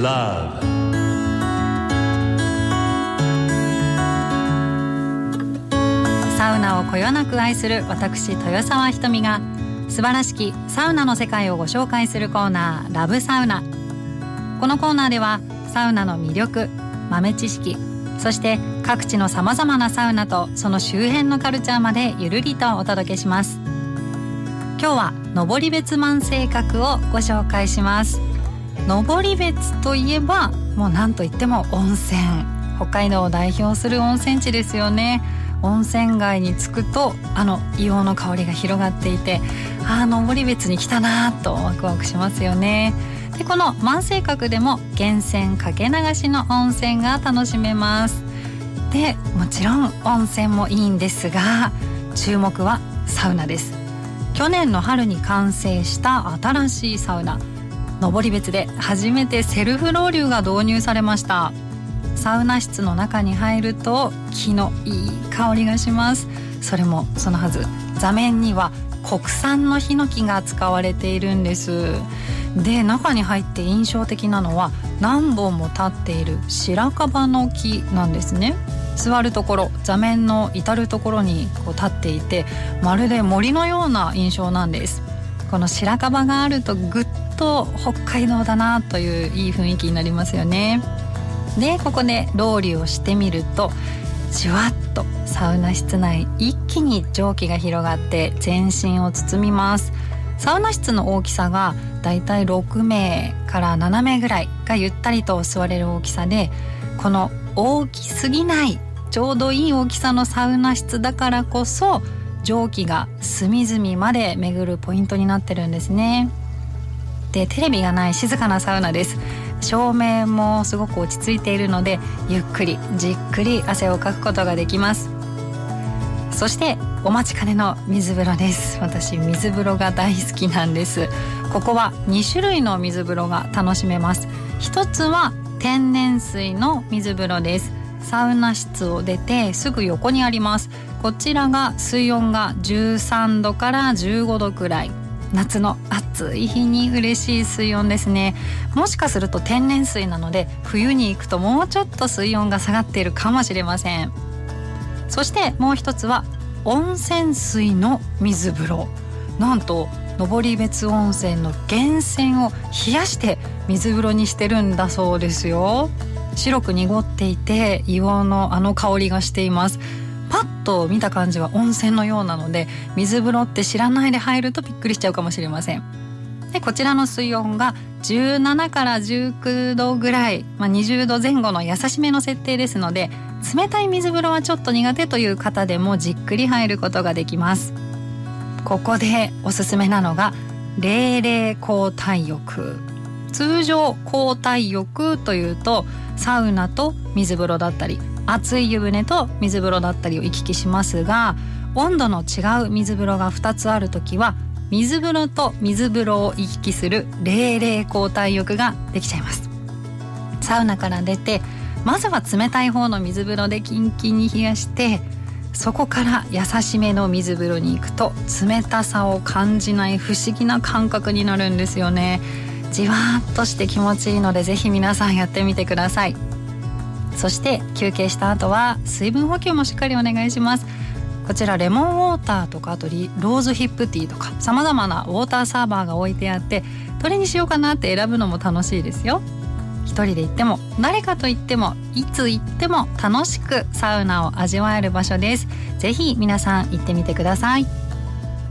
love. サウナをこよなく愛する私豊沢ひとみが素晴らしきサウナの世界をご紹介するコーナーラブサウナ。このコーナーではサウナの魅力豆知識そして各地のさまざまなサウナとその周辺のカルチャーまでゆるりとお届けします。今日は登別万世閣をご紹介します。登別といえばもう何といっても温泉。北海道を代表する温泉地ですよね。温泉街に着くとあの硫黄の香りが広がっていてああ登別に来たなとワクワクしますよね。でこの万世閣でも源泉かけ流しの温泉が楽しめます。でもちろん温泉もいいんですが注目はサウナです。去年の春に完成した新しいサウナ。登別で初めてセルフロウリュが導入されました。サウナ室の中に入ると木のいい香りがします。それもそのはず座面には国産のヒノキが使われているんです。で中に入って印象的なのは何本も立っている白樺の木なんですね。座るところ座面の至る所にこう立っていてまるで森のような印象なんです。この白樺があるとぐっと北海道だなといういい雰囲気になりますよね。でここでロウリュをしてみるとじわっとサウナ室内一気に蒸気が広がって全身を包みます。サウナ室の大きさがだいたい6名から7名ぐらいがゆったりと座れる大きさでこの大きすぎないちょうどいい大きさのサウナ室だからこそ蒸気が隅々まで巡るポイントになってるんですね。でテレビがない静かなサウナです。照明もすごく落ち着いているのでゆっくりじっくり汗をかくことができます。そしてお待ちかねの水風呂です。私水風呂が大好きなんです。ここは2種類の水風呂が楽しめます。一つは天然水の水風呂です。サウナ室を出てすぐ横にあります。こちらが水温が13度から15度くらい。夏の暑い日に嬉しい水温ですね。もしかすると天然水なので冬に行くともうちょっと水温が下がっているかもしれません。そしてもう一つは温泉水の水風呂。なんと登別温泉の源泉を冷やして水風呂にしてるんだそうですよ。白く濁っていて硫黄のあの香りがしています。パッと見た感じは温泉のようなので水風呂って知らないで入るとびっくりしちゃうかもしれません。でこちらの水温が17から19度ぐらい、まあ、20度前後の優しめの設定ですので冷たい水風呂はちょっと苦手という方でもじっくり入ることができます。ここでおすすめなのが冷冷交代浴。通常交代浴というとサウナと水風呂だったり熱い湯船と水風呂だったりを行き来しますが温度の違う水風呂が2つある時は水風呂と水風呂を行き来する冷冷交代浴ができちゃいます。サウナから出てまずは冷たい方の水風呂でキンキンに冷やしてそこから優しめの水風呂に行くと冷たさを感じない不思議な感覚になるんですよね。じわーっとして気持ちいいのでぜひ皆さんやってみてください。そして休憩した後は水分補給もしっかりお願いします。こちらレモンウォーターとかあとローズヒップティーとかさまざまなウォーターサーバーが置いてあってどれにしようかなって選ぶのも楽しいですよ。一人で行っても誰かと行ってもいつ行っても楽しくサウナを味わえる場所です。ぜひ皆さん行ってみてください。